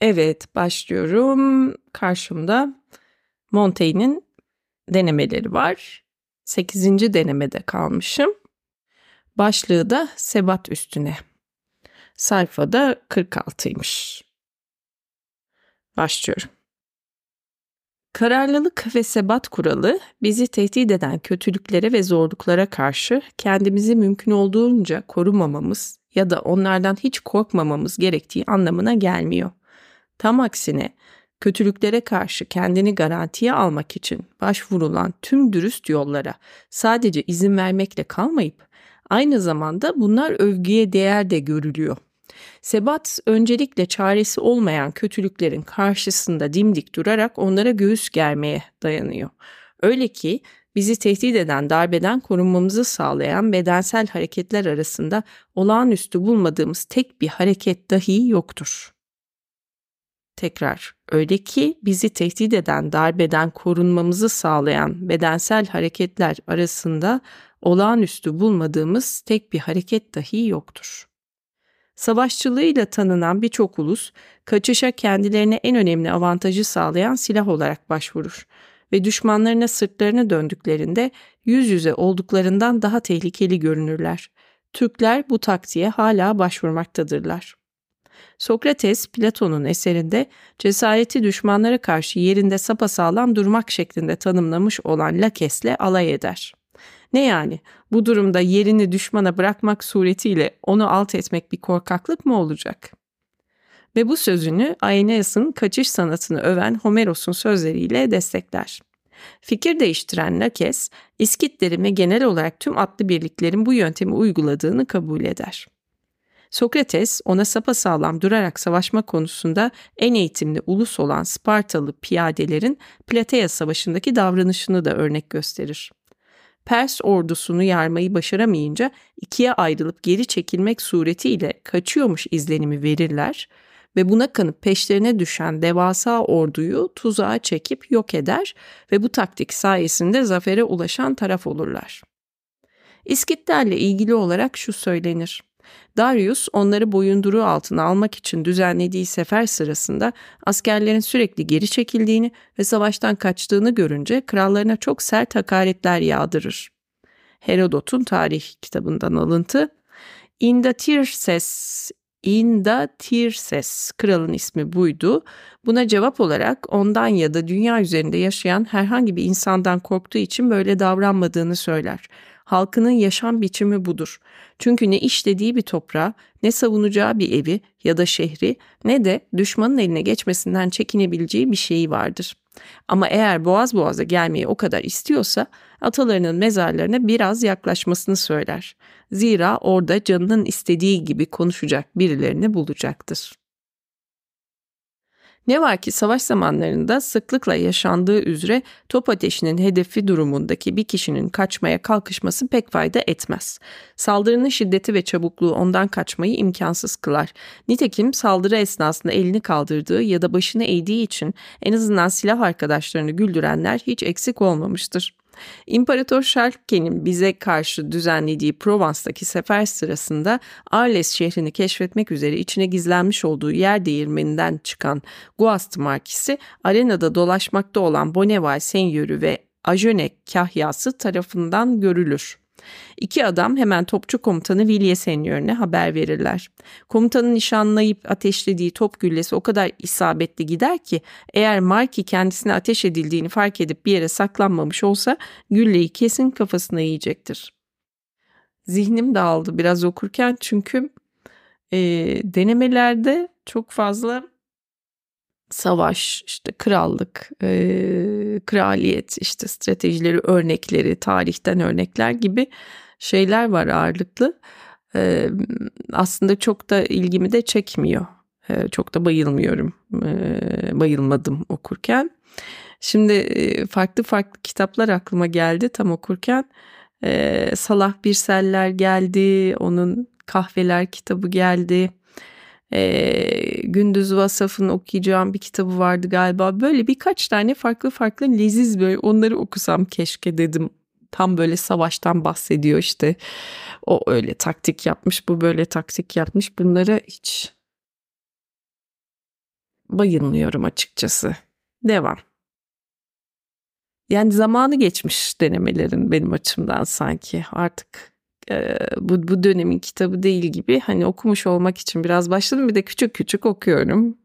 Evet, başlıyorum. Karşımda Montaigne'in denemeleri var. 8. denemede kalmışım. Başlığı da sebat üstüne. Sayfada 46'ymış. Başlıyorum. Kararlılık ve sebat kuralı bizi tehdit eden kötülüklere ve zorluklara karşı kendimizi mümkün olduğunca korumamamız ya da onlardan hiç korkmamamız gerektiği anlamına gelmiyor. Tam aksine kötülüklere karşı kendini garantiye almak için başvurulan tüm dürüst yollara sadece izin vermekle kalmayıp aynı zamanda bunlar övgüye değer de görülüyor. Sebat öncelikle çaresi olmayan kötülüklerin karşısında dimdik durarak onlara göğüs germeye dayanıyor. Öyle ki bizi tehdit eden darbeden korunmamızı sağlayan bedensel hareketler arasında olağanüstü bulmadığımız tek bir hareket dahi yoktur. Tekrar, öyle ki bizi tehdit eden darbeden korunmamızı sağlayan bedensel hareketler arasında olağanüstü bulmadığımız tek bir hareket dahi yoktur. Savaşçılığıyla tanınan birçok ulus, kaçışa kendilerine en önemli avantajı sağlayan silah olarak başvurur ve düşmanlarına sırtlarını döndüklerinde yüz yüze olduklarından daha tehlikeli görünürler. Türkler bu taktiğe hala başvurmaktadırlar. Sokrates, Platon'un eserinde cesareti düşmanlara karşı yerinde sapasağlam durmak şeklinde tanımlamış olan Lakes'le alay eder. Ne yani? Bu durumda yerini düşmana bırakmak suretiyle onu alt etmek bir korkaklık mı olacak? Ve bu sözünü Aeneas'ın kaçış sanatını öven Homeros'un sözleriyle destekler. Fikir değiştiren Lakes, İskitlerin ve genel olarak tüm atlı birliklerin bu yöntemi uyguladığını kabul eder. Sokrates ona sapasağlam durarak savaşma konusunda en eğitimli ulus olan Spartalı piyadelerin Plateya Savaşı'ndaki davranışını da örnek gösterir. Pers ordusunu yarmayı başaramayınca ikiye ayrılıp geri çekilmek suretiyle kaçıyormuş izlenimi verirler ve buna kanıp peşlerine düşen devasa orduyu tuzağa çekip yok eder ve bu taktik sayesinde zafere ulaşan taraf olurlar. İskitlerle ilgili olarak şu söylenir. Darius onları boyunduruğu altına almak için düzenlediği sefer sırasında askerlerin sürekli geri çekildiğini ve savaştan kaçtığını görünce krallarına çok sert hakaretler yağdırır. Herodot'un tarih kitabından alıntı. Indatirses Indatirses kralın ismi buydu. Buna cevap olarak ondan ya da dünya üzerinde yaşayan herhangi bir insandan korktuğu için böyle davranmadığını söyler. Halkının yaşam biçimi budur. Çünkü ne işlediği bir toprağı, ne savunacağı bir evi ya da şehri ne de düşmanın eline geçmesinden çekinebileceği bir şeyi vardır. Ama eğer boğaz boğaza gelmeyi o kadar istiyorsa atalarının mezarlarına biraz yaklaşmasını söyler. Zira orada canının istediği gibi konuşacak birilerini bulacaktır. Ne var ki savaş zamanlarında sıklıkla yaşandığı üzere top ateşinin hedefi durumundaki bir kişinin kaçmaya kalkışması pek fayda etmez. Saldırının şiddeti ve çabukluğu ondan kaçmayı imkansız kılar. Nitekim saldırı esnasında elini kaldırdığı ya da başını eğdiği için en azından silah arkadaşlarını güldürenler hiç eksik olmamıştır. İmparator Şarke'nin bize karşı düzenlediği Provence'daki sefer sırasında Arles şehrini keşfetmek üzere içine gizlenmiş olduğu yer değirmeninden çıkan Guast Markisi arenada dolaşmakta olan Bonneval Senyörü ve Ajone kahyası tarafından görülür. İki adam hemen topçu komutanı Villiers Senior'ne haber verirler. Komutanın nişanlayıp ateşlediği top güllesi o kadar isabetli gider ki eğer Marky kendisine ateş edildiğini fark edip bir yere saklanmamış olsa gülleyi kesin kafasına yiyecektir. Zihnim dağıldı biraz okurken çünkü e, denemelerde çok fazla savaş, işte krallık, e, kraliyet, işte stratejileri, örnekleri, tarihten örnekler gibi şeyler var ağırlıklı. E, aslında çok da ilgimi de çekmiyor. E, çok da bayılmıyorum, e, bayılmadım okurken. Şimdi e, farklı farklı kitaplar aklıma geldi tam okurken. E, Salah Birseller geldi, onun Kahveler kitabı geldi e, Gündüz Vasaf'ın okuyacağım bir kitabı vardı galiba. Böyle birkaç tane farklı farklı leziz böyle onları okusam keşke dedim. Tam böyle savaştan bahsediyor işte. O öyle taktik yapmış, bu böyle taktik yapmış. Bunlara hiç bayılmıyorum açıkçası. Devam. Yani zamanı geçmiş denemelerin benim açımdan sanki artık e, bu, bu dönemin kitabı değil gibi hani okumuş olmak için biraz başladım bir de küçük küçük okuyorum.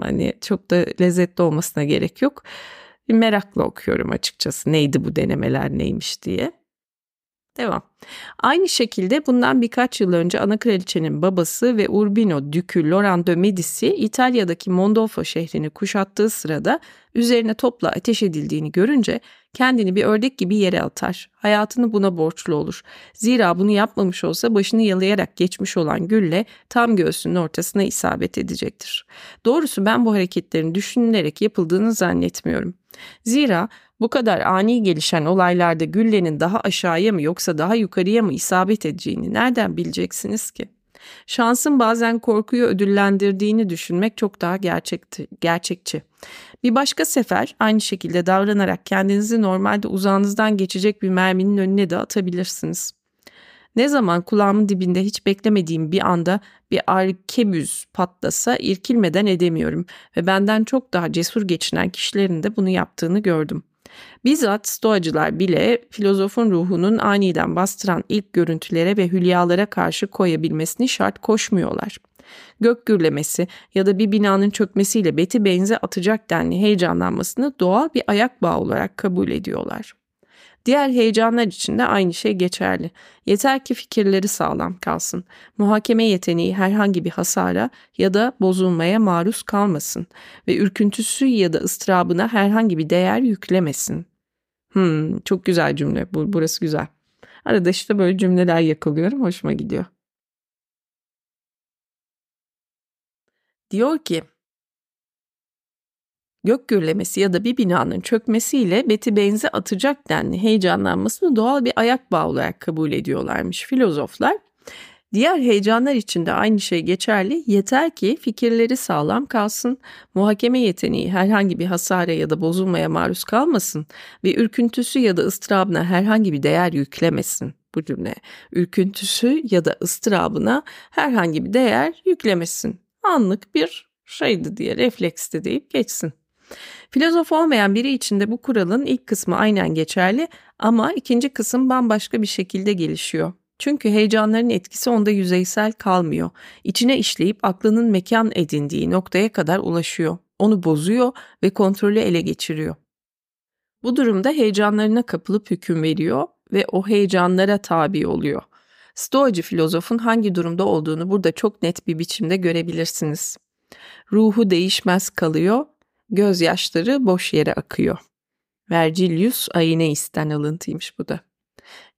Hani çok da lezzetli olmasına gerek yok. Bir merakla okuyorum açıkçası neydi bu denemeler neymiş diye. Devam. Aynı şekilde bundan birkaç yıl önce ana kraliçenin babası ve Urbino Dükü Loran de Medici İtalya'daki Mondolfo şehrini kuşattığı sırada üzerine topla ateş edildiğini görünce kendini bir ördek gibi yere atar. Hayatını buna borçlu olur. Zira bunu yapmamış olsa başını yalayarak geçmiş olan gülle tam göğsünün ortasına isabet edecektir. Doğrusu ben bu hareketlerin düşünülerek yapıldığını zannetmiyorum. Zira bu kadar ani gelişen olaylarda güllenin daha aşağıya mı yoksa daha yukarıya mı isabet edeceğini nereden bileceksiniz ki? Şansın bazen korkuyu ödüllendirdiğini düşünmek çok daha gerçekti, gerçekçi. Bir başka sefer aynı şekilde davranarak kendinizi normalde uzağınızdan geçecek bir merminin önüne de atabilirsiniz. Ne zaman kulağımın dibinde hiç beklemediğim bir anda bir arkebüz patlasa irkilmeden edemiyorum ve benden çok daha cesur geçinen kişilerin de bunu yaptığını gördüm. Bizzat stoacılar bile filozofun ruhunun aniden bastıran ilk görüntülere ve hülyalara karşı koyabilmesini şart koşmuyorlar. Gök gürlemesi ya da bir binanın çökmesiyle beti benze atacak denli heyecanlanmasını doğal bir ayak bağı olarak kabul ediyorlar. Diğer heyecanlar için de aynı şey geçerli. Yeter ki fikirleri sağlam kalsın. Muhakeme yeteneği herhangi bir hasara ya da bozulmaya maruz kalmasın ve ürküntüsü ya da ıstırabına herhangi bir değer yüklemesin. Hmm, çok güzel cümle. Bu, burası güzel. Arada işte böyle cümleler yakalıyorum. Hoşuma gidiyor. Diyor ki gök gürlemesi ya da bir binanın çökmesiyle beti benze atacak denli heyecanlanmasını doğal bir ayak bağı olarak kabul ediyorlarmış filozoflar. Diğer heyecanlar için de aynı şey geçerli. Yeter ki fikirleri sağlam kalsın, muhakeme yeteneği herhangi bir hasara ya da bozulmaya maruz kalmasın ve ürküntüsü ya da ıstırabına herhangi bir değer yüklemesin. Bu cümle ürküntüsü ya da ıstırabına herhangi bir değer yüklemesin. Anlık bir şeydi diye refleksti deyip geçsin. Filozof olmayan biri için de bu kuralın ilk kısmı aynen geçerli ama ikinci kısım bambaşka bir şekilde gelişiyor. Çünkü heyecanların etkisi onda yüzeysel kalmıyor. İçine işleyip aklının mekan edindiği noktaya kadar ulaşıyor. Onu bozuyor ve kontrolü ele geçiriyor. Bu durumda heyecanlarına kapılıp hüküm veriyor ve o heyecanlara tabi oluyor. Stoacı filozofun hangi durumda olduğunu burada çok net bir biçimde görebilirsiniz. Ruhu değişmez kalıyor gözyaşları boş yere akıyor. Vergilius Aeneis'ten alıntıymış bu da.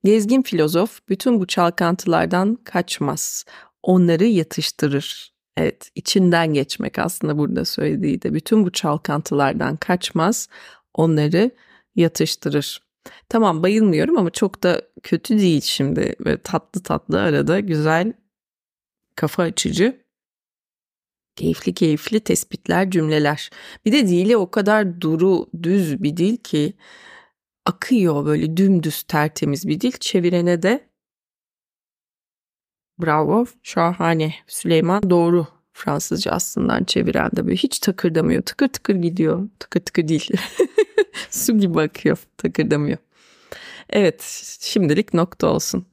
Gezgin filozof bütün bu çalkantılardan kaçmaz. Onları yatıştırır. Evet, içinden geçmek aslında burada söylediği de bütün bu çalkantılardan kaçmaz, onları yatıştırır. Tamam bayılmıyorum ama çok da kötü değil şimdi. Böyle tatlı tatlı arada güzel kafa açıcı Keyifli keyifli tespitler, cümleler. Bir de dili o kadar duru, düz bir dil ki akıyor böyle dümdüz tertemiz bir dil. Çevirene de bravo, şahane. Süleyman doğru Fransızca aslında çeviren de böyle hiç takırdamıyor. Tıkır tıkır gidiyor. Tıkır tıkır değil. Su gibi akıyor. Takırdamıyor. Evet şimdilik nokta olsun.